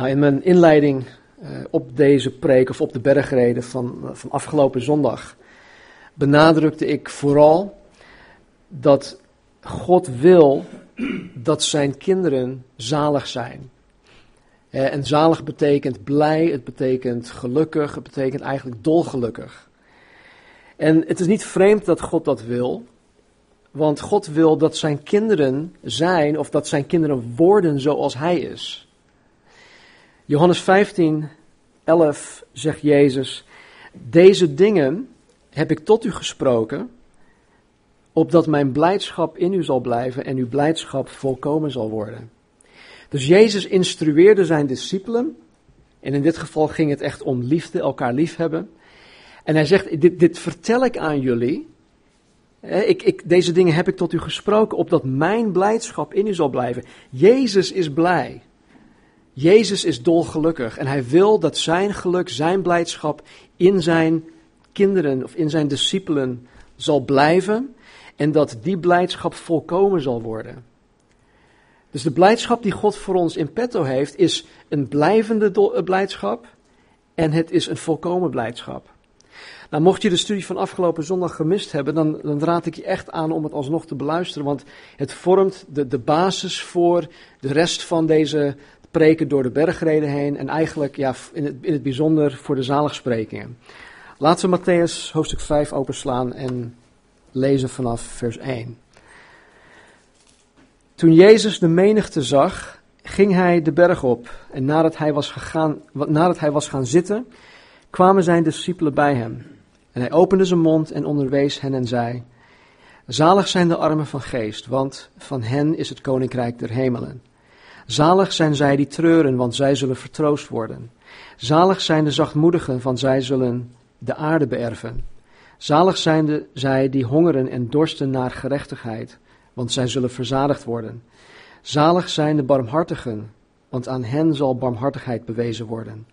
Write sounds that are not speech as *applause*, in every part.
Nou, in mijn inleiding uh, op deze preek of op de bergreden van, van afgelopen zondag benadrukte ik vooral dat God wil dat zijn kinderen zalig zijn. En zalig betekent blij, het betekent gelukkig, het betekent eigenlijk dolgelukkig. En het is niet vreemd dat God dat wil, want God wil dat zijn kinderen zijn of dat zijn kinderen worden zoals Hij is. Johannes 15, 11 zegt Jezus, deze dingen heb ik tot u gesproken, opdat mijn blijdschap in u zal blijven en uw blijdschap volkomen zal worden. Dus Jezus instrueerde zijn discipelen, en in dit geval ging het echt om liefde, elkaar liefhebben. En hij zegt, dit, dit vertel ik aan jullie, ik, ik, deze dingen heb ik tot u gesproken, opdat mijn blijdschap in u zal blijven. Jezus is blij. Jezus is dolgelukkig en hij wil dat zijn geluk, zijn blijdschap in zijn kinderen of in zijn discipelen zal blijven en dat die blijdschap volkomen zal worden. Dus de blijdschap die God voor ons in petto heeft is een blijvende blijdschap en het is een volkomen blijdschap. Nou, mocht je de studie van afgelopen zondag gemist hebben, dan, dan raad ik je echt aan om het alsnog te beluisteren, want het vormt de, de basis voor de rest van deze preken door de bergreden heen en eigenlijk ja, in, het, in het bijzonder voor de zaligsprekingen. Laten we Matthäus hoofdstuk 5 openslaan en lezen vanaf vers 1. Toen Jezus de menigte zag, ging hij de berg op en nadat hij was, gegaan, nadat hij was gaan zitten, kwamen zijn discipelen bij hem. En hij opende zijn mond en onderwees hen en zei: Zalig zijn de armen van geest, want van hen is het koninkrijk der hemelen. Zalig zijn zij die treuren, want zij zullen vertroost worden. Zalig zijn de zachtmoedigen, want zij zullen de aarde beërven. Zalig zijn de, zij die hongeren en dorsten naar gerechtigheid, want zij zullen verzadigd worden. Zalig zijn de barmhartigen, want aan hen zal barmhartigheid bewezen worden.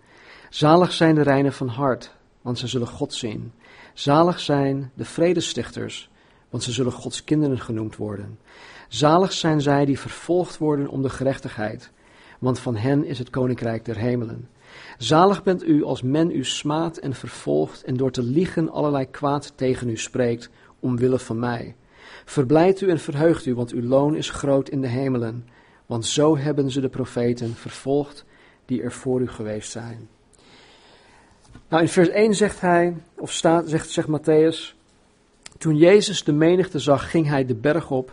Zalig zijn de reinen van hart, want zij zullen God zien. Zalig zijn de vredestichters, want ze zullen Gods kinderen genoemd worden. Zalig zijn zij die vervolgd worden om de gerechtigheid, want van hen is het koninkrijk der hemelen. Zalig bent u als men u smaadt en vervolgt en door te liegen allerlei kwaad tegen u spreekt, omwille van mij. Verblijd u en verheugt u, want uw loon is groot in de hemelen, want zo hebben ze de profeten vervolgd die er voor u geweest zijn. Nou, in vers 1 zegt hij, of staat, zegt, zegt Matthäus, toen Jezus de menigte zag, ging hij de berg op.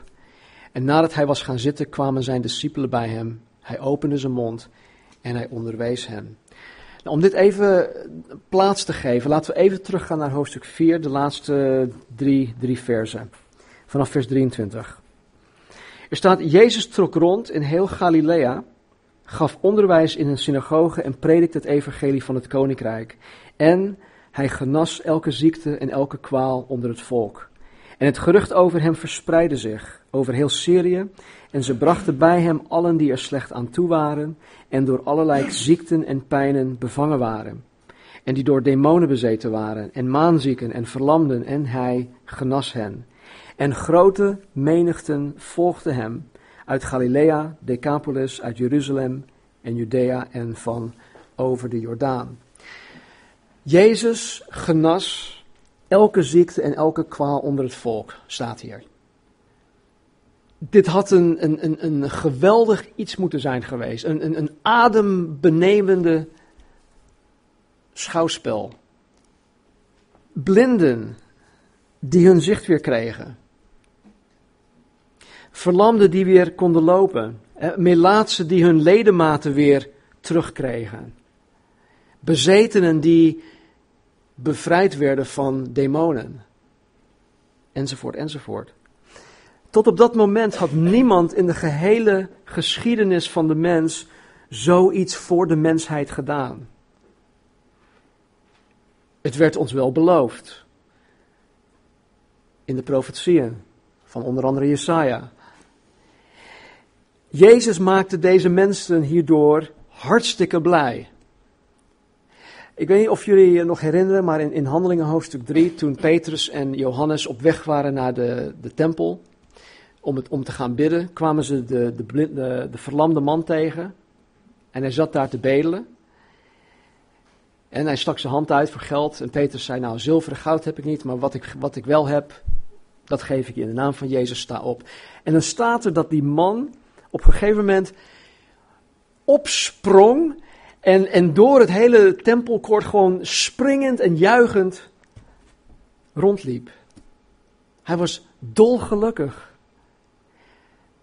En nadat hij was gaan zitten, kwamen zijn discipelen bij hem. Hij opende zijn mond en hij onderwees hen. Nou, om dit even plaats te geven, laten we even teruggaan naar hoofdstuk 4, de laatste drie, drie versen. Vanaf vers 23. Er staat, Jezus trok rond in heel Galilea, gaf onderwijs in een synagoge en predikte het evangelie van het koninkrijk. En hij genas elke ziekte en elke kwaal onder het volk. En het gerucht over hem verspreidde zich over heel Syrië. En ze brachten bij hem allen die er slecht aan toe waren. En door allerlei ziekten en pijnen bevangen waren. En die door demonen bezeten waren. En maanzieken en verlamden. En hij genas hen. En grote menigten volgden hem. Uit Galilea, Decapolis, uit Jeruzalem en Judea en van over de Jordaan. Jezus genas elke ziekte en elke kwaal onder het volk, staat hier. Dit had een, een, een, een geweldig iets moeten zijn geweest. Een, een, een adembenemende schouwspel. Blinden die hun zicht weer kregen. Verlamden die weer konden lopen. Melaatsen die hun ledematen weer terugkregen. Bezetenen die bevrijd werden van demonen. Enzovoort, enzovoort. Tot op dat moment had niemand in de gehele geschiedenis van de mens zoiets voor de mensheid gedaan. Het werd ons wel beloofd. In de profetieën van onder andere Jesaja. Jezus maakte deze mensen hierdoor hartstikke blij. Ik weet niet of jullie je nog herinneren, maar in, in Handelingen hoofdstuk 3, toen Petrus en Johannes op weg waren naar de, de tempel om, het, om te gaan bidden, kwamen ze de, de, de, de verlamde man tegen. En hij zat daar te bedelen. En hij stak zijn hand uit voor geld. En Petrus zei, nou, zilver en goud heb ik niet, maar wat ik, wat ik wel heb, dat geef ik je in de naam van Jezus, sta op. En dan staat er dat die man op een gegeven moment opsprong en, en door het hele tempelkoord gewoon springend en juichend rondliep. Hij was dolgelukkig.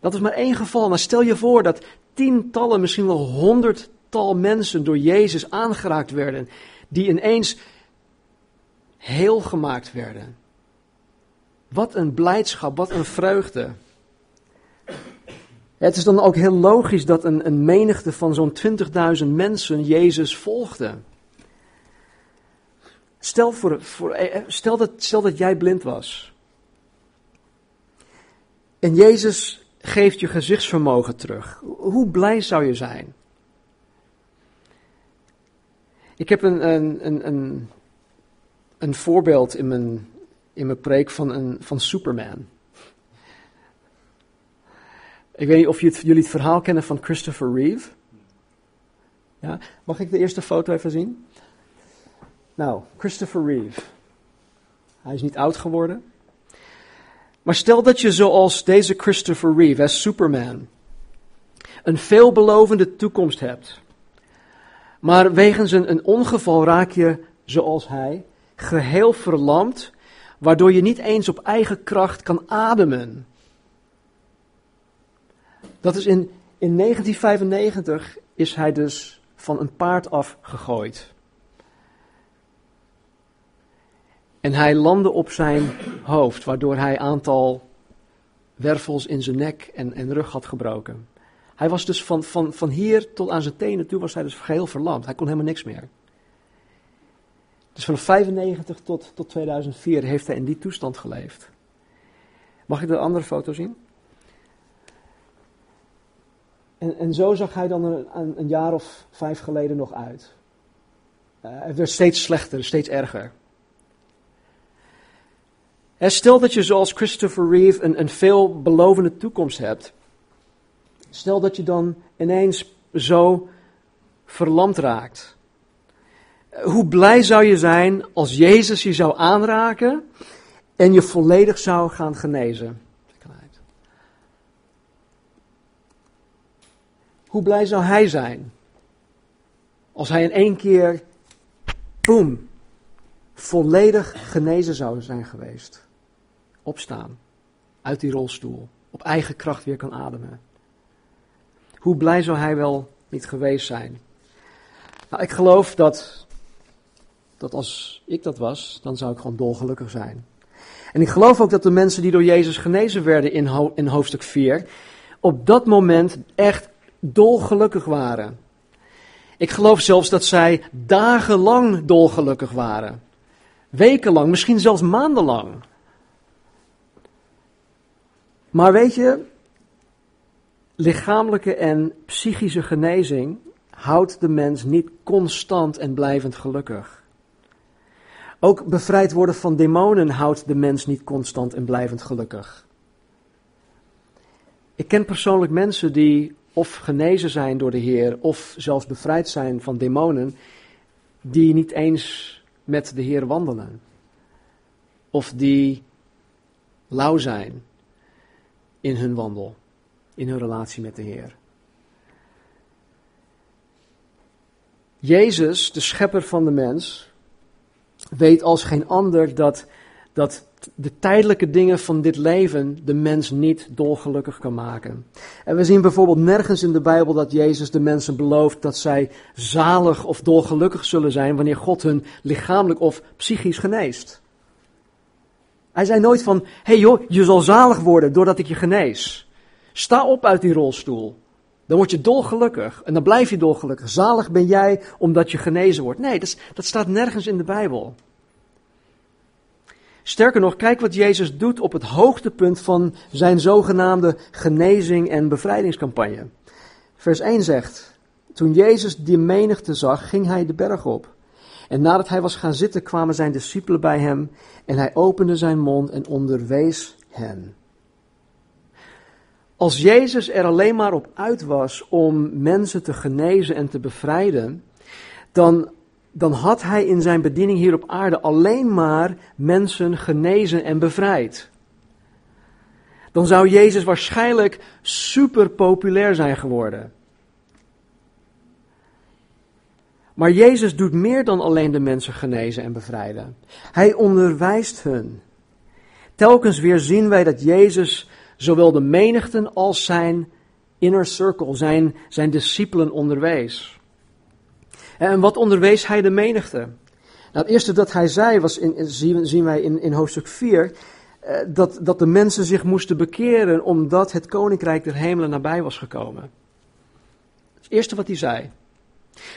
Dat is maar één geval. Maar stel je voor dat tientallen, misschien wel honderdtal mensen door Jezus aangeraakt werden, die ineens heel gemaakt werden. Wat een blijdschap, wat een vreugde. Het is dan ook heel logisch dat een, menigte van zo'n 20.000 mensen Jezus volgde. Stel, voor, voor, eh, stel, dat, stel dat jij blind was. En Jezus geeft je gezichtsvermogen terug. Hoe blij zou je zijn? Ik heb een, een, een, een, een voorbeeld in mijn, in mijn preek van, een, van Superman. Ik weet niet of jullie het verhaal kennen van Christopher Reeve. Ja? Mag ik de eerste foto even zien? Nou, Christopher Reeve. Hij is niet oud geworden. Maar stel dat je zoals deze Christopher Reeve, als Superman, een veelbelovende toekomst hebt. Maar wegens een, ongeval raak je, zoals hij, geheel verlamd, waardoor je niet eens op eigen kracht kan ademen. Dat is in, in 1995 is hij dus van een paard afgegooid. En hij landde op zijn hoofd, waardoor hij een aantal wervels in zijn nek en, en rug had gebroken. Hij was dus van, van, van hier tot aan zijn tenen toe was hij dus geheel verlamd. Hij kon helemaal niks meer. Dus van 95 tot, tot 2004 heeft hij in die toestand geleefd. Mag ik de andere foto zien? En, en zo zag hij dan een, een jaar of vijf geleden nog uit. Uh, het werd steeds slechter, steeds erger. Stel dat je zoals Christopher Reeve een, een veelbelovende toekomst hebt. Stel dat je dan ineens zo verlamd raakt. Hoe blij zou je zijn als Jezus je zou aanraken en je volledig zou gaan genezen? Hoe blij zou hij zijn als hij in één keer, boem, volledig genezen zou zijn geweest? Opstaan, uit die rolstoel, op eigen kracht weer kan ademen. Hoe blij zou hij wel niet geweest zijn? Nou, ik geloof dat, dat als ik dat was, dan zou ik gewoon dolgelukkig zijn. En ik geloof ook dat de mensen die door Jezus genezen werden in, in hoofdstuk 4, op dat moment echt dolgelukkig waren. Ik geloof zelfs dat zij dagenlang dolgelukkig waren. Wekenlang, misschien zelfs maandenlang. Maar weet je, lichamelijke en psychische genezing houdt de mens niet constant en blijvend gelukkig. Ook bevrijd worden van demonen houdt de mens niet constant en blijvend gelukkig. Ik ken persoonlijk mensen die of genezen zijn door de Heer, of zelfs bevrijd zijn van demonen, die niet eens met de Heer wandelen. Of die lauw zijn in hun wandel, in hun relatie met de Heer. Jezus, de schepper van de mens, weet als geen ander dat, dat de tijdelijke dingen van dit leven de mens niet dolgelukkig kan maken. En we zien bijvoorbeeld nergens in de Bijbel dat Jezus de mensen belooft dat zij zalig of dolgelukkig zullen zijn wanneer God hun lichamelijk of psychisch geneest. Hij zei nooit van, hey joh, je zal zalig worden doordat ik je genees. Sta op uit die rolstoel. Dan word je dolgelukkig en dan blijf je dolgelukkig. Zalig ben jij omdat je genezen wordt. Nee, dat, dat staat nergens in de Bijbel. Sterker nog, kijk wat Jezus doet op het hoogtepunt van zijn zogenaamde genezing en bevrijdingscampagne. Vers 1 zegt: Toen Jezus die menigte zag, ging hij de berg op. En nadat hij was gaan zitten, kwamen zijn discipelen bij hem en hij opende zijn mond en onderwees hen. Als Jezus er alleen maar op uit was om mensen te genezen en te bevrijden, dan, dan had hij in zijn bediening hier op aarde alleen maar mensen genezen en bevrijd. Dan zou Jezus waarschijnlijk super populair zijn geworden. Maar Jezus doet meer dan alleen de mensen genezen en bevrijden. Hij onderwijst hun. Telkens weer zien wij dat Jezus zowel de menigten als zijn inner circle, zijn, zijn discipelen onderwees. En wat onderwees hij de menigte? Nou, het eerste dat hij zei was, in, zien, wij in, in hoofdstuk 4, eh, dat, dat de mensen zich moesten bekeren omdat het koninkrijk der hemelen nabij was gekomen. Het eerste wat hij zei.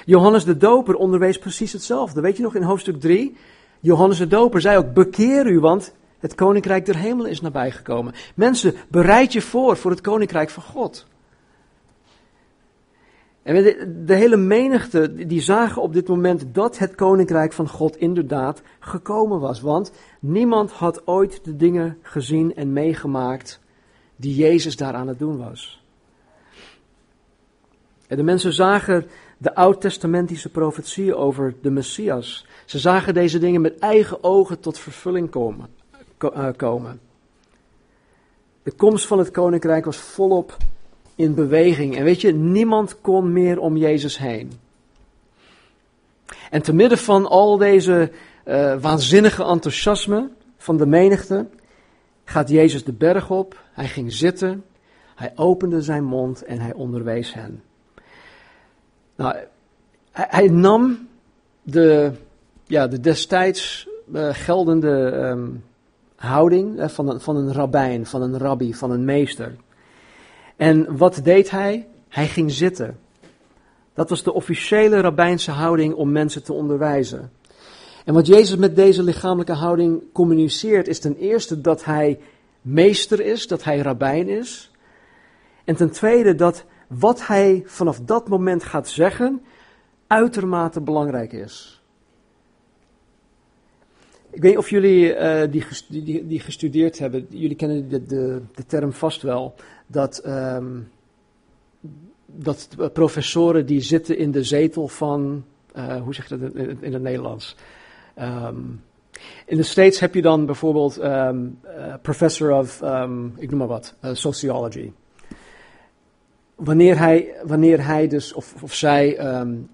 Johannes de Doper onderwees precies hetzelfde. Weet je nog in hoofdstuk 3? Johannes de Doper zei ook: Bekeer u, want het koninkrijk der hemelen is nabijgekomen. Mensen, bereid je voor voor het koninkrijk van God. En de, de, hele menigte die zagen op dit moment dat het koninkrijk van God inderdaad gekomen was. Want niemand had ooit de dingen gezien en meegemaakt die Jezus daar aan het doen was. En de mensen zagen de oud-testamentische profetieën over de Messias. Ze zagen deze dingen met eigen ogen tot vervulling komen. Eh, komen. De komst van het koninkrijk was volop in beweging. En weet je, niemand kon meer om Jezus heen. En te midden van al deze uh, waanzinnige enthousiasme van de menigte, gaat Jezus de berg op. Hij ging zitten, hij opende zijn mond en hij onderwees hen. Nou, hij, hij nam de, ja, de destijds uh, geldende um, houding eh, van een, van een rabbijn, van een rabbi, van een meester. En wat deed hij? Hij ging zitten. Dat was de officiële rabbijnse houding om mensen te onderwijzen. En wat Jezus met deze lichamelijke houding communiceert, is ten eerste dat hij meester is, dat hij rabbijn is. En ten tweede dat wat hij vanaf dat moment gaat zeggen, uitermate belangrijk is. Ik weet niet of jullie uh, die, die, die, gestudeerd hebben, jullie kennen de, de, term vast wel, dat, um, dat professoren die zitten in de zetel van, uh, hoe zeg je dat in, in het Nederlands? Um, in de States heb je dan bijvoorbeeld uh, professor of, ik noem maar wat, sociology. Wanneer hij, wanneer hij dus, of, of zij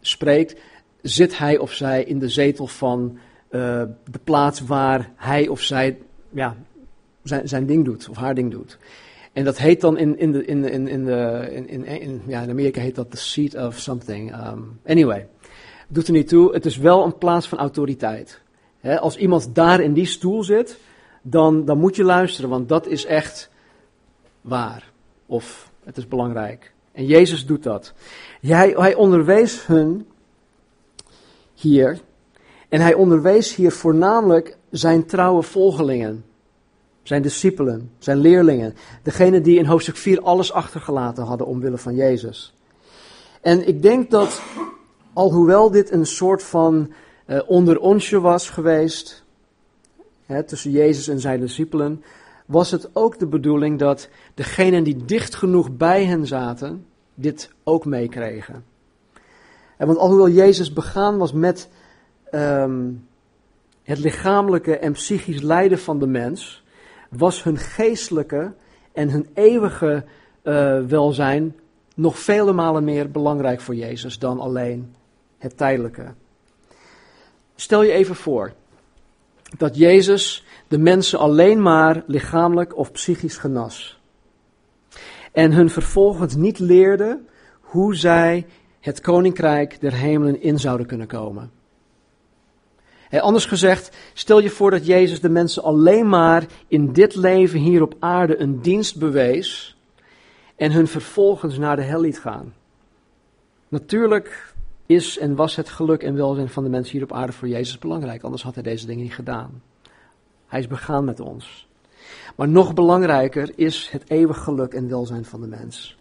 spreekt, zit hij of zij in de zetel van uh, de plaats waar hij of zij ja, zijn, zijn ding doet, of haar ding doet. En dat heet dan in, in, de, in, in, in, de, in, in, in, ja, in Amerika heet dat the seat of something. Um, anyway, doet er niet toe. Het is wel een plaats van autoriteit. als iemand daar in die stoel zit, dan, dan moet je luisteren, want dat is echt waar. Of het is belangrijk. En Jezus doet dat. Hij, hij onderwees hun hier en hij onderwees hier voornamelijk zijn trouwe volgelingen, zijn discipelen, zijn leerlingen, degene die in hoofdstuk 4 alles achtergelaten hadden omwille van Jezus. En ik denk dat, alhoewel dit een soort van uh, onder onsje was geweest, hè, tussen Jezus en zijn discipelen, was het ook de bedoeling dat degenen die dicht genoeg bij hen zaten, dit ook meekregen. En want alhoewel Jezus begaan was met um, het lichamelijke en psychisch lijden van de mens, was hun geestelijke en hun eeuwige uh, welzijn nog vele malen meer belangrijk voor Jezus dan alleen het tijdelijke. Stel je even voor dat Jezus de mensen alleen maar lichamelijk of psychisch genas. En hun vervolgens niet leerde hoe zij het koninkrijk der hemelen in zouden kunnen komen anders gezegd, stel je voor dat Jezus de mensen alleen maar in dit leven hier op aarde een dienst bewees en hun vervolgens naar de hel liet gaan. Natuurlijk is en was het geluk en welzijn van de mensen hier op aarde voor Jezus belangrijk, anders had hij deze dingen niet gedaan. Hij is begaan met ons. Maar nog belangrijker is het eeuwig geluk en welzijn van de mens.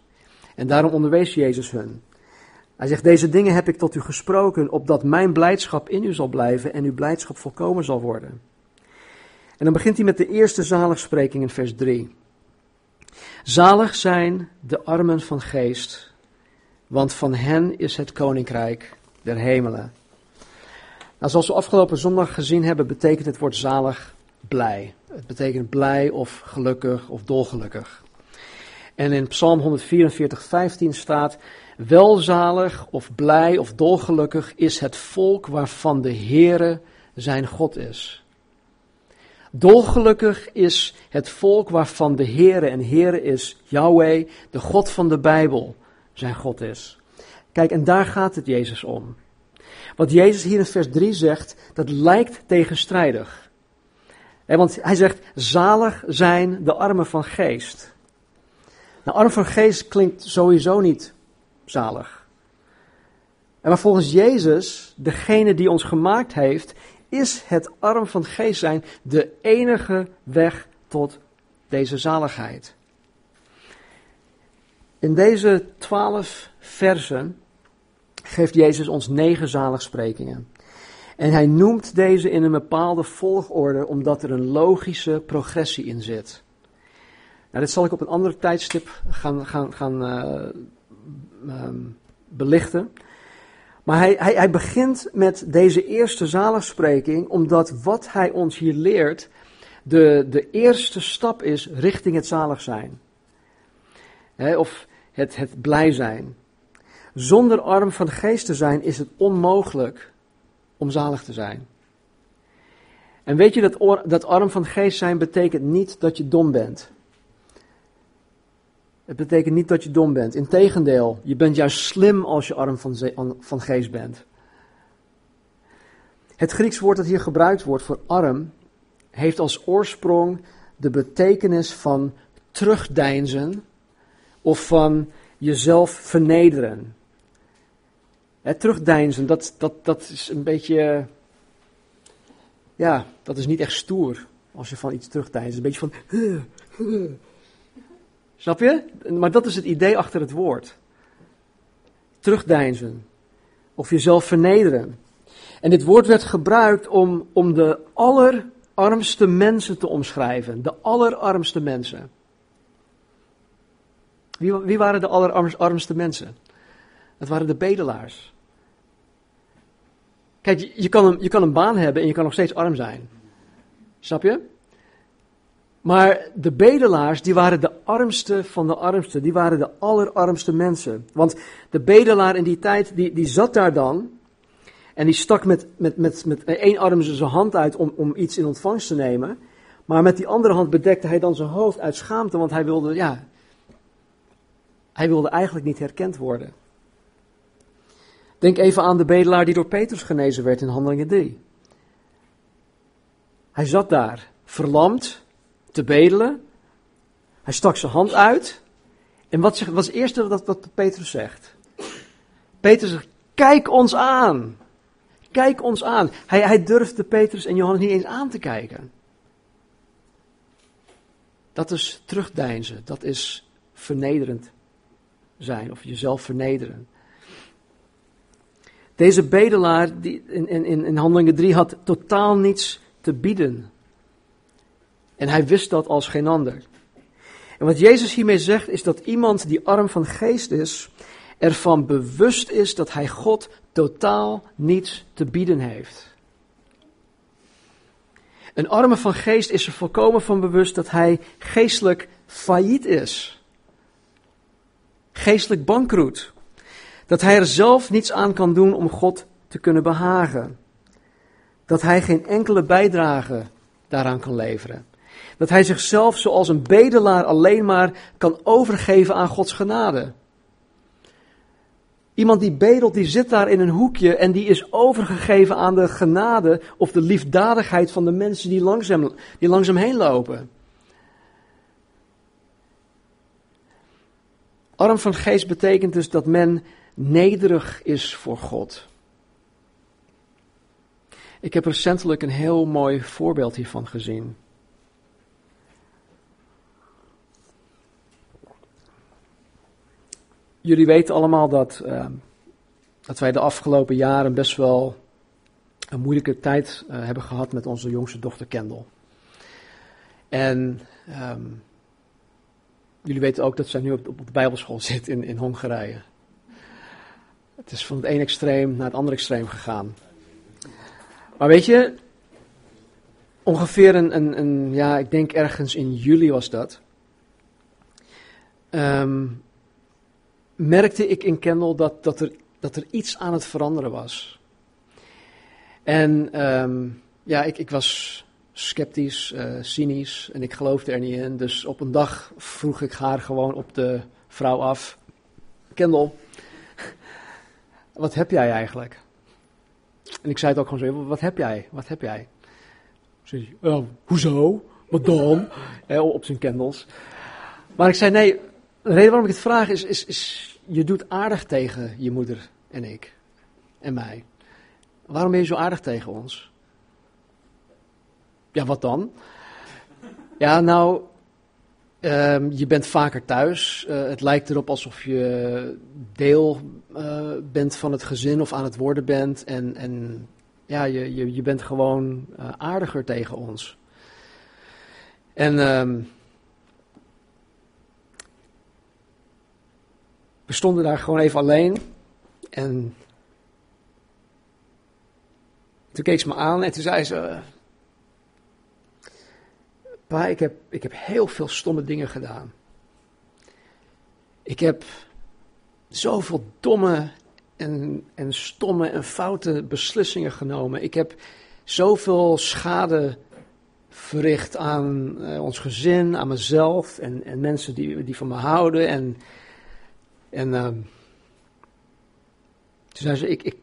En daarom onderwees Jezus hun. Hij zegt, deze dingen heb ik tot u gesproken, opdat mijn blijdschap in u zal blijven en uw blijdschap volkomen zal worden. En dan begint hij met de eerste zaligspreking in vers 3. Zalig zijn de armen van geest, want van hen is het koninkrijk der hemelen. Nou, zoals we afgelopen zondag gezien hebben, betekent het woord zalig blij. Het betekent blij of gelukkig of dolgelukkig. En in Psalm 144, 15 staat: Welzalig of blij of dolgelukkig is het volk waarvan de Heere zijn God is. Dolgelukkig is het volk waarvan de Heere en Heere is Yahweh, de God van de Bijbel, zijn God is. Kijk, en daar gaat het Jezus om. Wat Jezus hier in vers 3 zegt, dat lijkt tegenstrijdig. Want hij zegt, zalig zijn de armen van geest. Nou, arm van geest klinkt sowieso niet zalig. En maar volgens Jezus, degene die ons gemaakt heeft, is het arm van geest zijn de enige weg tot deze zaligheid. In deze twaalf versen geeft Jezus ons negen zaligsprekingen. En hij noemt deze in een bepaalde volgorde omdat er een logische progressie in zit. Nou, dit zal ik op een ander tijdstip gaan, gaan, gaan uh, belichten. Maar hij, hij, hij begint met deze eerste zaligspreking omdat wat hij ons hier leert de, de eerste stap is richting het zalig zijn. of het, het blij zijn. Zonder arm van geest te zijn is het onmogelijk om zalig te zijn. En weet je dat, dat arm van geest zijn betekent niet dat je dom bent. Het betekent niet dat je dom bent. Integendeel, je bent juist slim als je arm van, van geest bent. Het Grieks woord dat hier gebruikt wordt voor arm heeft als oorsprong de betekenis van terugdeinzen of van jezelf vernederen. Het terugdeinzen, dat, dat, dat is een beetje. Ja, dat is niet echt stoer als je van iets terugdeinst. Een beetje van. *laughs* Snap je? Maar dat is het idee achter het woord. Terugdeinzen. Of jezelf vernederen. En dit woord werd gebruikt om, om de allerarmste mensen te omschrijven. De allerarmste mensen. Wie, wie waren de allerarmste mensen? Dat waren de bedelaars. Kijk, je, kan een, je kan een baan hebben en je kan nog steeds arm zijn. Snap je? Maar de bedelaars, die waren de armste van de armste. Die waren de allerarmste mensen. Want de bedelaar in die tijd, die, die zat daar dan. En die stak met, met, met, met één arm zijn hand uit om, om iets in ontvangst te nemen. Maar met die andere hand bedekte hij dan zijn hoofd uit schaamte. Want hij wilde, ja, hij wilde eigenlijk niet herkend worden. Denk even aan de bedelaar die door Petrus genezen werd in Handelingen 3. Hij zat daar, verlamd, te bedelen. Hij stak zijn hand uit. En wat, was het eerste dat, wat Petrus zegt? Petrus zegt, kijk ons aan. Kijk ons aan. Hij, hij durfde Petrus en Johannes niet eens aan te kijken. Dat is terugdeinzen. Dat is vernederend zijn. Of jezelf vernederen. Deze bedelaar die in, in, in Handelingen 3 had totaal niets te bieden. En hij wist dat als geen ander. En wat Jezus hiermee zegt is dat iemand die arm van geest is, ervan bewust is dat hij God totaal niets te bieden heeft. Een arme van geest is er volkomen van bewust dat hij geestelijk failliet is. Geestelijk bankroet. Dat hij er zelf niets aan kan doen om God te kunnen behagen. Dat hij geen enkele bijdrage daaraan kan leveren. Dat hij zichzelf zoals een bedelaar alleen maar kan overgeven aan Gods genade. Iemand die bedelt, die zit daar in een hoekje en die is overgegeven aan de genade of de liefdadigheid van de mensen die langzaam, die langzaam heen lopen. Arm van geest betekent dus dat men nederig is voor God. Ik heb recentelijk een heel mooi voorbeeld hiervan gezien. Jullie weten allemaal dat, uh, dat wij de afgelopen jaren best wel een moeilijke tijd uh, hebben gehad met onze jongste dochter Kendall. En um, jullie weten ook dat zij nu op, op de Bijbelschool *laughs* zit in, in Hongarije. Het is van het ene extreem naar het andere extreem gegaan. Maar weet je, ongeveer een, een, een ja, ik denk ergens in juli was dat. Ehm, merkte ik in Kendall dat, dat, er, dat er iets aan het veranderen was. En ehm, ja, ik, ik was sceptisch, uh, cynisch en ik geloofde er niet in. Dus op een dag vroeg ik haar gewoon op de vrouw af: Kendall, wat heb jij eigenlijk? En ik zei het ook gewoon zo: wat heb jij? Wat heb jij? Ze zei: hoezo? Wat dan? *laughs* op zijn kendels. Maar ik zei: nee, de reden waarom ik het vraag is, is, is: je doet aardig tegen je moeder en ik en mij. Waarom ben je zo aardig tegen ons? Ja, wat dan? *laughs* Ja, nou, ehm, je bent vaker thuis. Uh, het lijkt erop alsof je deel uh, bent van het gezin of aan het worden bent. En, en ja, je, je, je bent gewoon uh, aardiger tegen ons. En um, we stonden daar gewoon even alleen. En toen keek ze me aan en toen zei ze: Pa, ik heb, ik heb heel veel stomme dingen gedaan. Ik heb zoveel domme en, en stomme en foute beslissingen genomen. Ik heb zoveel schade verricht aan uh, ons gezin, aan mezelf en, en mensen die, die van me houden. En, en uh, toen zei ze, ik, ik,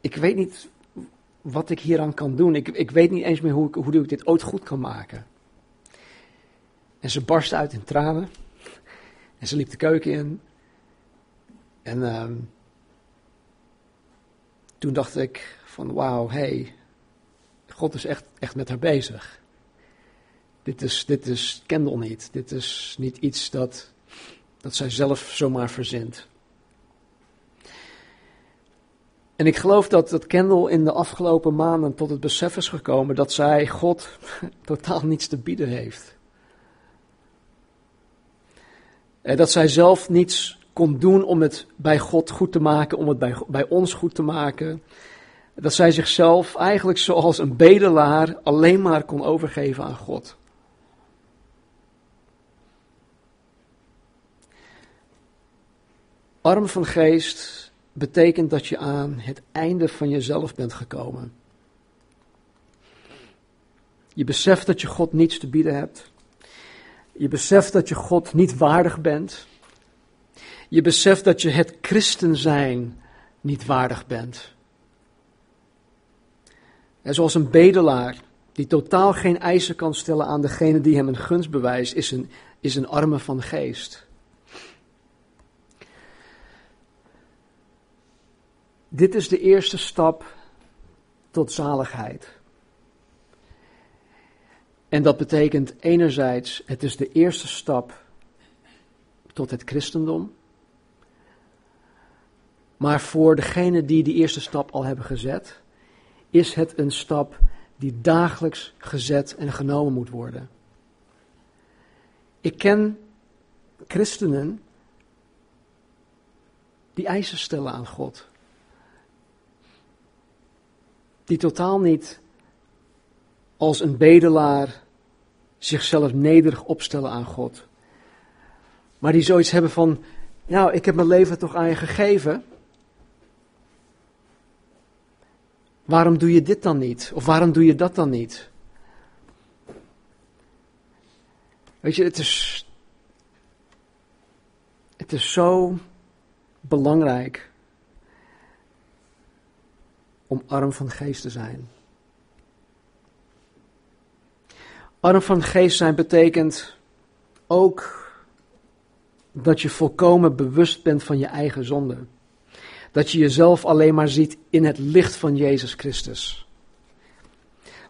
ik weet niet wat ik hieraan kan doen. Ik, ik weet niet eens meer hoe ik, hoe ik dit ooit goed kan maken. En ze barstte uit in tranen. En ze liep de keuken in. En uh, toen dacht ik van wauw, hey, God is echt, echt met haar bezig. Dit is, dit is Kendall niet. Dit is niet iets dat, dat zij zelf zomaar verzint. En ik geloof dat, dat Kendall in de afgelopen maanden tot het besef is gekomen dat zij God *laughs* totaal niets te bieden heeft. En dat zij zelf niets kon doen om het bij God goed te maken, om het bij, bij ons goed te maken. Dat zij zichzelf eigenlijk zoals een bedelaar alleen maar kon overgeven aan God. Arm van geest betekent dat je aan het einde van jezelf bent gekomen. Je beseft dat je God niets te bieden hebt. Je beseft dat je God niet waardig bent. Je beseft dat je het christen zijn niet waardig bent. En zoals een bedelaar die totaal geen eisen kan stellen aan degene die hem een gunst bewijst, is een, is een arme van geest. Dit is de eerste stap tot zaligheid. En dat betekent enerzijds, het is de eerste stap tot het christendom. Maar voor degene die die eerste stap al hebben gezet, is het een stap die dagelijks gezet en genomen moet worden. Ik ken christenen die eisen stellen aan God die totaal niet als een bedelaar zichzelf nederig opstellen aan God. Maar die zoiets hebben van, nou, ik heb mijn leven toch aan je gegeven. Waarom doe je dit dan niet? Of waarom doe je dat dan niet? Weet je, het is, het is zo belangrijk om arm van geest te zijn. Arm van geest zijn betekent ook dat je volkomen bewust bent van je eigen zonde. Dat je jezelf alleen maar ziet in het licht van Jezus Christus.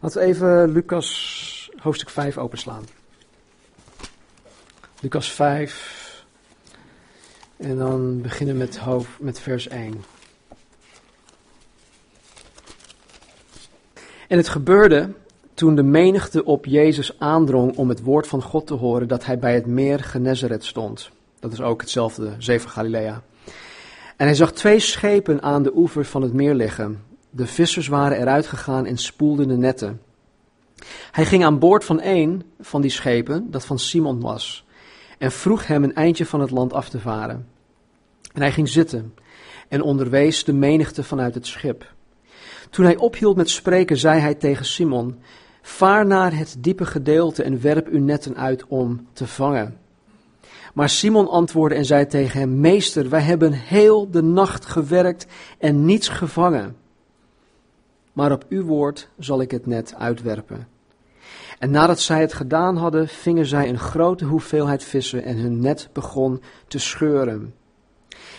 Laten we even Lucas hoofdstuk 5 openslaan. Lucas 5. En dan beginnen met, hoofd, met vers 1. En het gebeurde toen de menigte op Jezus aandrong om het woord van God te horen, dat hij bij het meer Genezaret stond. Dat is ook hetzelfde, zee van Galilea. En hij zag twee schepen aan de oever van het meer liggen. De vissers waren eruit gegaan en spoelden de netten. Hij ging aan boord van een van die schepen, dat van Simon was, en vroeg hem een eindje van het land af te varen. En hij ging zitten en onderwees de menigte vanuit het schip. Toen hij ophield met spreken, zei hij tegen Simon: Vaar naar het diepe gedeelte en werp uw netten uit om te vangen. Maar Simon antwoordde en zei tegen hem: Meester, wij hebben heel de nacht gewerkt en niets gevangen. Maar op uw woord zal ik het net uitwerpen. En nadat zij het gedaan hadden, vingen zij een grote hoeveelheid vissen en hun net begon te scheuren.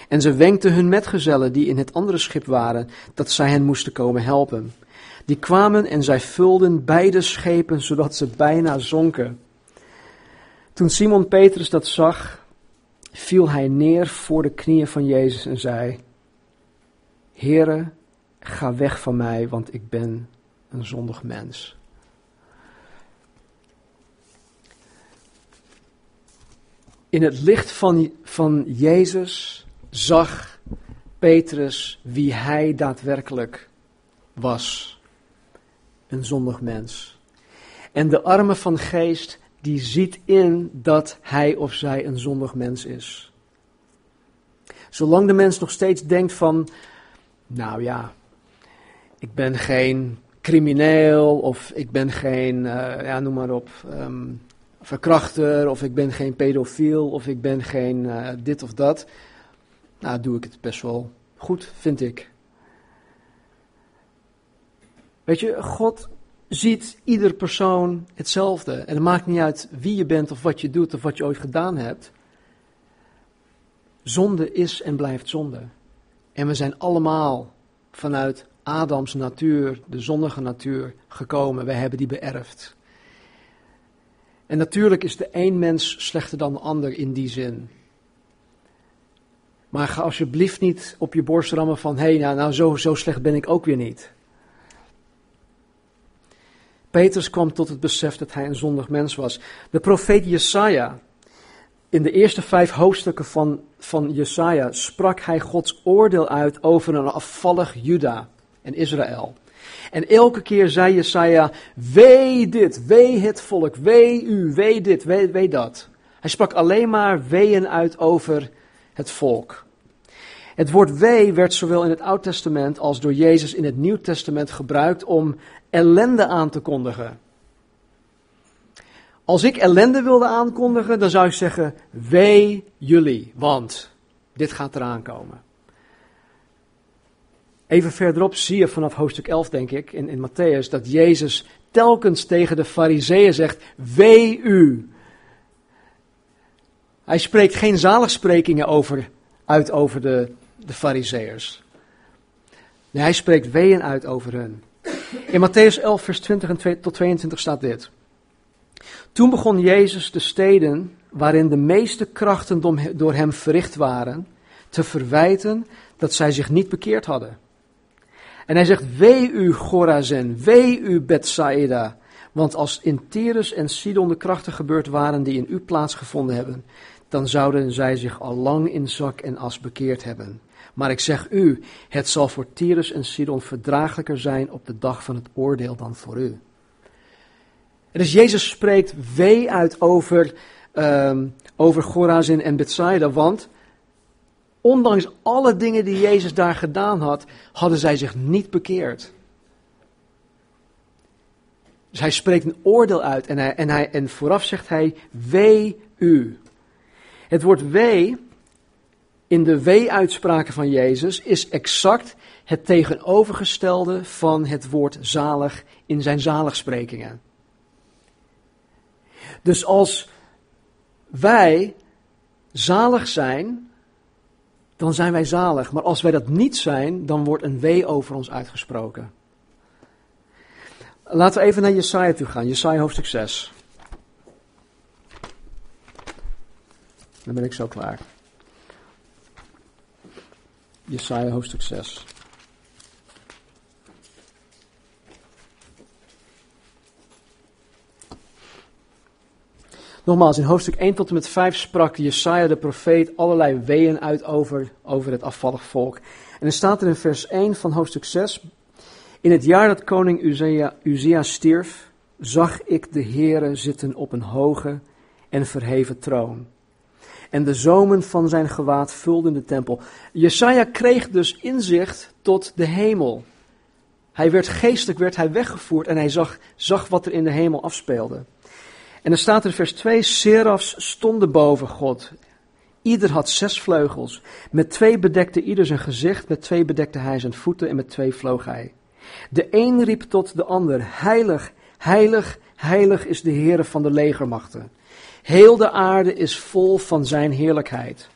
En ze wenkten hun metgezellen die in het andere schip waren, dat zij hen moesten komen helpen. Die kwamen en zij vulden beide schepen, zodat ze bijna zonken. Toen Simon Petrus dat zag, viel hij neer voor de knieën van Jezus en zei: Heere, ga weg van mij, want ik ben een zondig mens. In het licht van, van Jezus zag Petrus wie hij daadwerkelijk was. Een zondig mens. En de arme van geest, die ziet in dat hij of zij een zondig mens is. Zolang de mens nog steeds denkt van, nou ja, ik ben geen crimineel of ik ben geen, uh, ja, noem maar op, um, verkrachter of ik ben geen pedofiel of ik ben geen uh, dit of dat. Nou, doe ik het best wel goed, vind ik. Weet je, God ziet ieder persoon hetzelfde. En het maakt niet uit wie je bent of wat je doet of wat je ooit gedaan hebt. Zonde is en blijft zonde. En we zijn allemaal vanuit Adams natuur, de zondige natuur, gekomen. Wij hebben die beërfd. En natuurlijk is de een mens slechter dan de ander in die zin. Maar ga alsjeblieft niet op je borst rammen van, hé, hey, nou, nou zo, zo slecht ben ik ook weer niet. Petrus kwam tot het besef dat hij een zondig mens was. De profeet Jesaja, in de eerste vijf hoofdstukken van, van Jesaja, sprak hij Gods oordeel uit over een afvallig Juda en Israël. En elke keer zei Jesaja, wee dit, wee het volk, wee u, wee dit, wee, wee dat. Hij sprak alleen maar weeën uit over het volk. Het woord wee werd zowel in het Oud Testament als door Jezus in het Nieuw Testament gebruikt om ellende aan te kondigen. Als ik ellende wilde aankondigen, dan zou ik zeggen: Wee jullie, want dit gaat eraan komen. Even verderop zie je vanaf hoofdstuk 11, denk ik, in, in Matthäus, dat Jezus telkens tegen de Fariseeën zegt: Wee u. Hij spreekt geen zaligsprekingen over, uit over de, de Fariseërs. Nee, hij spreekt weeën uit over hen. In Matthäus 11, vers 20 en tot 22 staat dit. Toen begon Jezus de steden waarin de meeste krachten door hem verricht waren, te verwijten dat zij zich niet bekeerd hadden. En hij zegt, wee u Gorazin, wee u Bethsaida, want als in Tyrus en Sidon de krachten gebeurd waren die in u plaatsgevonden hebben, dan zouden zij zich al lang in zak en as bekeerd hebben. Maar ik zeg u, het zal voor Tyrus en Sidon verdraaglijker zijn op de dag van het oordeel dan voor u. En dus Jezus spreekt wee uit over, um, over Gorazin en Bethsaida, want ondanks alle dingen die Jezus daar gedaan had, hadden zij zich niet bekeerd. Dus hij spreekt een oordeel uit en, hij, en, hij, en vooraf zegt hij, wee u. Het woord wee in de wee-uitspraken van Jezus is exact het tegenovergestelde van het woord zalig in zijn zaligsprekingen. Dus als wij zalig zijn, dan zijn wij zalig. Maar als wij dat niet zijn, dan wordt een wee over ons uitgesproken. Laten we even naar Jesaja toe gaan. Jesaja hoofdstuk 6. Dan ben ik zo klaar. Jesaja hoofdstuk 6. Nogmaals, in hoofdstuk 1 tot en met 5 sprak Jesaja de profeet allerlei weeën uit over, over het afvallig volk. En dan staat er in vers 1 van hoofdstuk 6, in het jaar dat koning Uzia, stierf, zag ik de Heere zitten op een hoge en verheven troon. En de zomen van zijn gewaad vulden de tempel. Jesaja kreeg dus inzicht tot de hemel. Hij werd geestelijk werd hij weggevoerd en hij zag, zag wat er in de hemel afspeelde. En dan staat er in vers 2, Serafs stonden boven God. Ieder had zes vleugels. Met twee bedekte ieder zijn gezicht, met twee bedekte hij zijn voeten en met twee vloog hij. De een riep tot de ander, heilig, heilig, heilig is de Heere van de legermachten. Heel de aarde is vol van zijn heerlijkheid.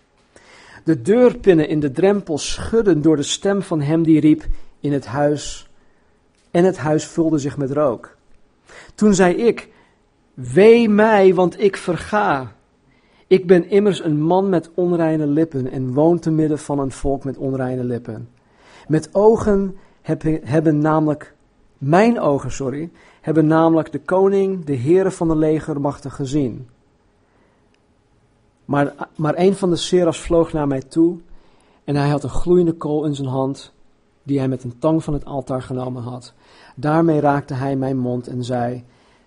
De deurpinnen in de drempel schudden door de stem van hem die riep in het huis. En het huis vulde zich met rook. Toen zei ik, wee mij, want ik verga. Ik ben immers een man met onreine lippen en woon te midden van een volk met onreine lippen. Met ogen hebben namelijk, mijn ogen, sorry, hebben namelijk de koning, de heren van de legermachten gezien. Maar, maar een van de serafs vloog naar mij toe en hij had een gloeiende kool in zijn hand, die hij met een tang van het altaar genomen had. Daarmee raakte hij mijn mond en zei,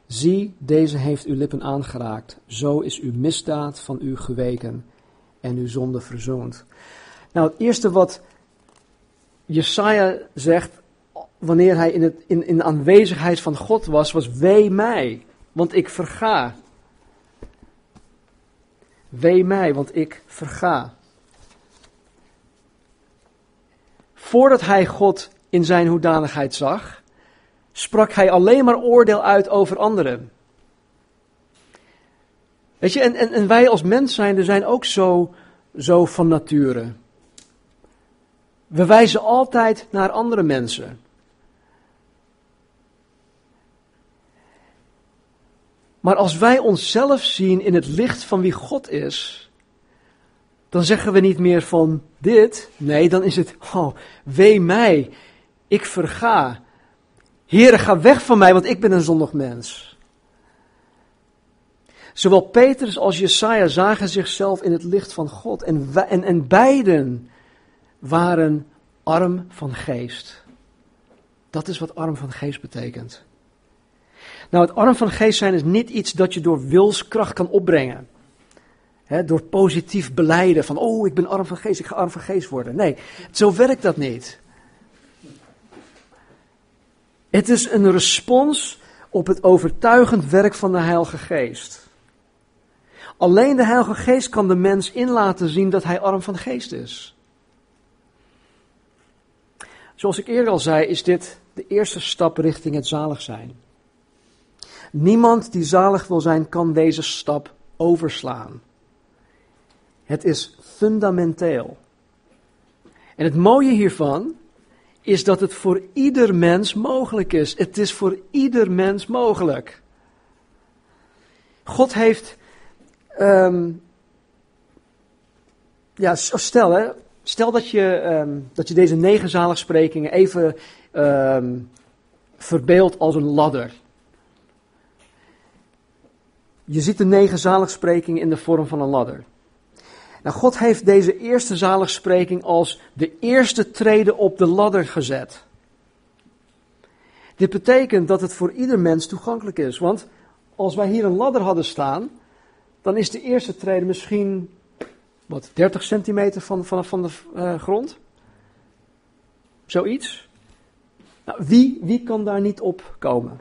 zie, deze heeft uw lippen aangeraakt, zo is uw misdaad van u geweken en uw zonde verzoend. Nou, het eerste wat Jesaja zegt, wanneer hij in, het, in, in de aanwezigheid van God was, was wee mij, want ik verga. Wee mij, want ik verga. Voordat hij God in zijn hoedanigheid zag, sprak hij alleen maar oordeel uit over anderen. Weet je, en, en, en wij als mens zijn, zijn ook zo, zo van nature. We wijzen altijd naar andere mensen. Maar als wij onszelf zien in het licht van wie God is, dan zeggen we niet meer van dit. Nee, dan is het, oh, wee mij, ik verga. Heere, ga weg van mij, want ik ben een zondig mens. Zowel Petrus als Jesaja zagen zichzelf in het licht van God. En, en, en beiden waren arm van geest. Dat is wat arm van geest betekent. Nou, het arm van geest zijn is niet iets dat je door wilskracht kan opbrengen. door positief beleiden van, oh, ik ben arm van geest, ik ga arm van geest worden. Nee, zo werkt dat niet. Het is een respons op het overtuigend werk van de Heilige Geest. Alleen de Heilige Geest kan de mens in laten zien dat hij arm van geest is. Zoals ik eerder al zei, is dit de eerste stap richting het zalig zijn. Niemand die zalig wil zijn, kan deze stap overslaan. Het is fundamenteel. En het mooie hiervan is dat het voor ieder mens mogelijk is. Het is voor ieder mens mogelijk. God heeft. Um, ja, stel hè. Stel dat je, um, dat je deze negen zaligsprekingen even um, verbeeldt als een ladder. Je ziet de negen zaligsprekingen in de vorm van een ladder. Nou, God heeft deze eerste zaligspreking als de eerste trede op de ladder gezet. Dit betekent dat het voor ieder mens toegankelijk is. Want als wij hier een ladder hadden staan, dan is de eerste trede misschien wat, 30 centimeter van, van, de uh, grond. Zoiets. Nou, wie, wie kan daar niet op komen?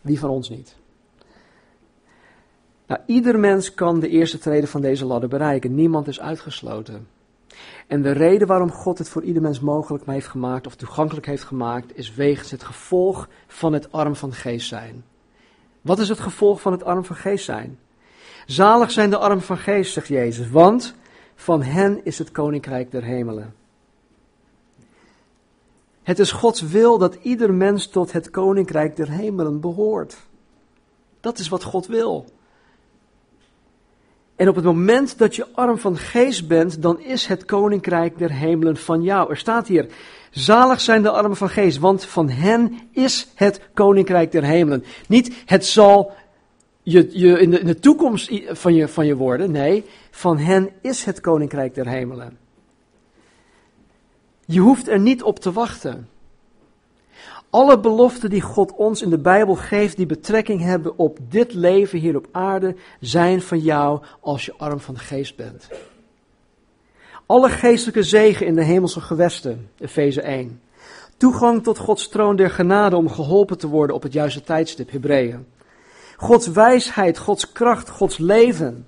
Wie van ons niet? Nou, ieder mens kan de eerste trede van deze ladder bereiken. Niemand is uitgesloten. En de reden waarom God het voor ieder mens mogelijk heeft gemaakt of toegankelijk heeft gemaakt, is wegens het gevolg van het arm van geest zijn. Wat is het gevolg van het arm van geest zijn? Zalig zijn de arm van geest, zegt Jezus, want van hen is het koninkrijk der hemelen. Het is Gods wil dat ieder mens tot het koninkrijk der hemelen behoort. Dat is wat God wil. En op het moment dat je arm van geest bent, dan is het koninkrijk der hemelen van jou. Er staat hier, zalig zijn de armen van geest, want van hen is het koninkrijk der hemelen. Niet het zal je, je in, de, in de toekomst van je, van je worden. Nee, van hen is het koninkrijk der hemelen. Je hoeft er niet op te wachten. Alle beloften die God ons in de Bijbel geeft, die betrekking hebben op dit leven hier op aarde, zijn van jou als je arm van de geest bent. Alle geestelijke zegen in de hemelse gewesten, Efeze 1. Toegang tot Gods troon der genade om geholpen te worden op het juiste tijdstip, Hebreeën. Gods wijsheid, Gods kracht, Gods leven.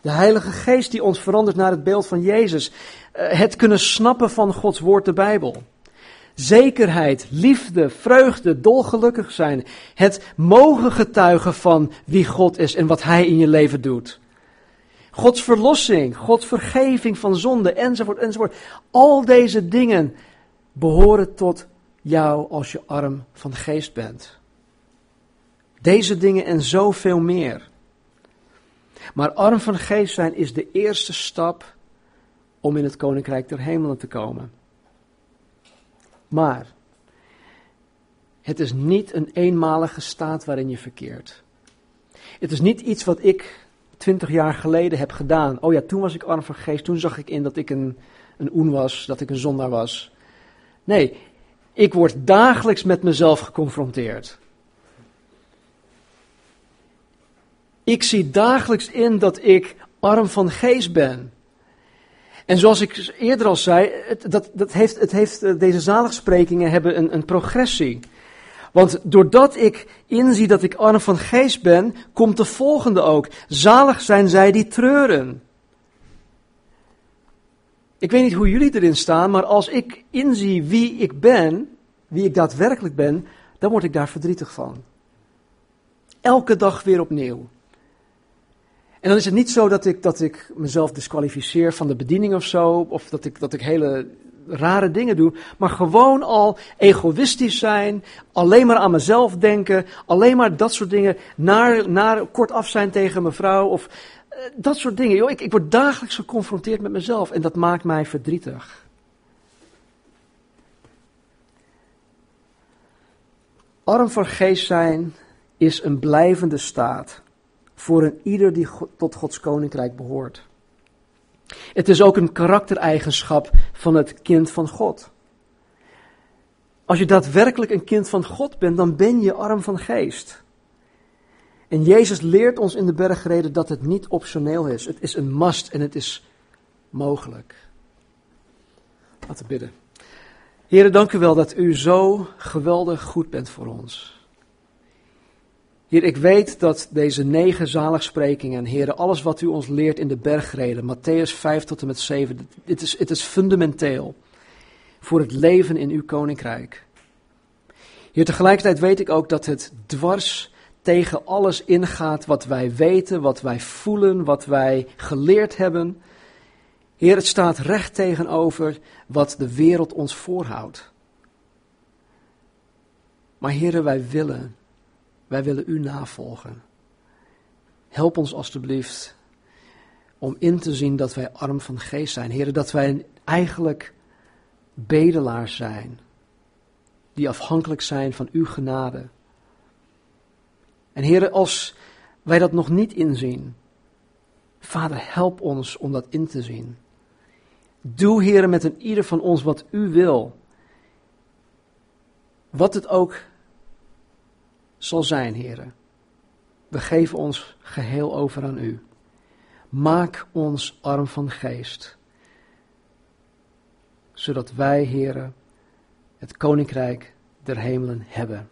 De Heilige Geest die ons verandert naar het beeld van Jezus. Eh, het kunnen snappen van Gods woord, de Bijbel. Zekerheid, liefde, vreugde, dolgelukkig zijn. Het mogen getuigen van wie God is en wat Hij in je leven doet. Gods verlossing, Gods vergeving van zonde, enzovoort, enzovoort. Al deze dingen behoren tot jou als je arm van geest bent. Deze dingen en zoveel meer. Maar arm van geest zijn is de eerste stap om in het koninkrijk der hemelen te komen. Maar het is niet een eenmalige staat waarin je verkeert. Het is niet iets wat ik twintig jaar geleden heb gedaan. Oh ja, toen was ik arm van geest, toen zag ik in dat ik een, een oen was, dat ik een zondaar was. Nee, ik word dagelijks met mezelf geconfronteerd. Ik zie dagelijks in dat ik arm van geest ben. En zoals ik eerder al zei, dat, dat heeft, het heeft, eh, deze zaligsprekingen hebben een, een progressie. Want doordat ik inzie dat ik arm van geest ben, komt de volgende ook. Zalig zijn zij die treuren. Ik weet niet hoe jullie erin staan, maar als ik inzie wie ik ben, wie ik daadwerkelijk ben, dan word ik daar verdrietig van. Elke dag weer opnieuw. En dan is het niet zo dat ik, dat ik mezelf disqualificeer van de bediening of zo, of dat ik, dat ik hele rare dingen doe, maar gewoon al egoïstisch zijn, alleen maar aan mezelf denken, alleen maar dat soort dingen, naar, naar kort af zijn tegen mijn vrouw, of eh, dat soort dingen. Yo, ik, ik word dagelijks geconfronteerd met mezelf en dat maakt mij verdrietig. Arm voor geest zijn is een blijvende staat voor een ieder die tot Gods koninkrijk behoort. Het is ook een karaktereigenschap van het kind van God. Als je daadwerkelijk een kind van God bent, dan ben je arm van geest. En Jezus leert ons in de bergreden dat het niet optioneel is. Het is een must en het is mogelijk. Laten we bidden. Heren, dank u wel dat u zo geweldig goed bent voor ons. Heer, ik weet dat deze negen zaligsprekingen, Heer, alles wat u ons leert in de bergreden, Matthäus 5 tot en met 7, het is, het is fundamenteel voor het leven in uw koninkrijk. Heer, tegelijkertijd weet ik ook dat het dwars tegen alles ingaat wat wij weten, wat wij voelen, wat wij geleerd hebben. Heer, het staat recht tegenover wat de wereld ons voorhoudt. Maar Heer, wij willen wij willen u navolgen. Help ons alstublieft om in te zien dat wij arm van geest zijn. Heren, dat wij eigenlijk bedelaars zijn. Die afhankelijk zijn van uw genade. En heren, als wij dat nog niet inzien, Vader, help ons om dat in te zien. Doe, heren, met een ieder van ons wat u wil. Wat het ook zal zijn, heren. We geven ons geheel over aan u. Maak ons arm van geest, zodat wij, heren, het koninkrijk der hemelen hebben.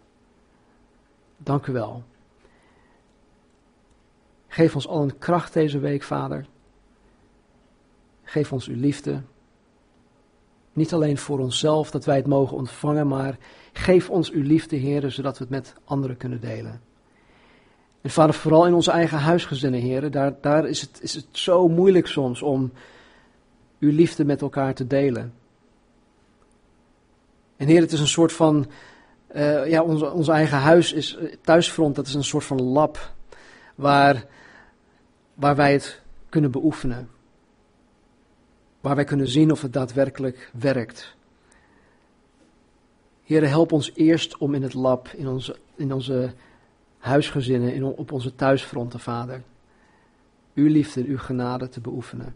Dank u wel. Geef ons al een kracht deze week, Vader. Geef ons uw liefde. Niet alleen voor onszelf dat wij het mogen ontvangen, maar geef ons uw liefde, Heer, zodat we het met anderen kunnen delen. En vader, vooral in onze eigen huisgezinnen, Heer, daar, daar is, het, is het zo moeilijk soms om uw liefde met elkaar te delen. En Heer, het is een soort van, uh, ja, onze, onze eigen huis is, eh, thuisfront, dat is een soort van lab waar, waar wij het kunnen beoefenen waar wij kunnen zien of het daadwerkelijk werkt. Heere, help ons eerst om in het lab, in onze, in onze huisgezinnen in, op onze thuisfronten, Vader. Uw liefde, uw genade te beoefenen.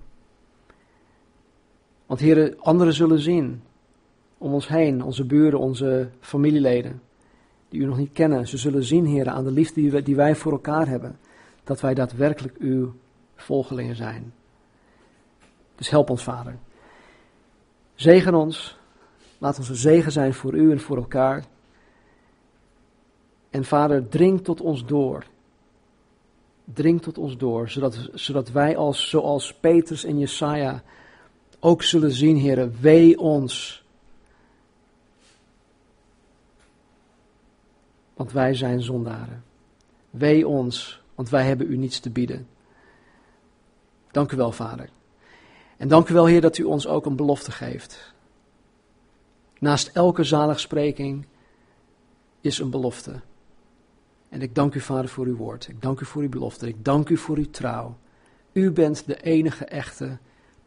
Want heren, anderen zullen zien om ons heen, onze buren, onze familieleden, die u nog niet kennen. Ze zullen zien, heren, aan de liefde die wij, die wij voor elkaar hebben, dat wij daadwerkelijk uw volgelingen zijn. Dus help ons, Vader. Zegen ons. Laat ons een zegen zijn voor u en voor elkaar. En Vader, dring tot ons door. Dring tot ons door, zodat, zodat wij als, zoals Petrus en Jesaja ook zullen zien, heren, wee ons. Want wij zijn zondaren. Wee ons, want wij hebben u niets te bieden. Dank u wel, Vader. En dank u wel, Heer, dat u ons ook een belofte geeft. Naast elke zaligspreking is een belofte. En ik dank u, Vader, voor uw woord. Ik dank u voor uw belofte. Ik dank u voor uw trouw. U bent de enige echte,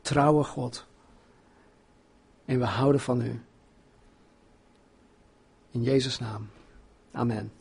trouwe God. En we houden van u. In Jezus' naam. Amen.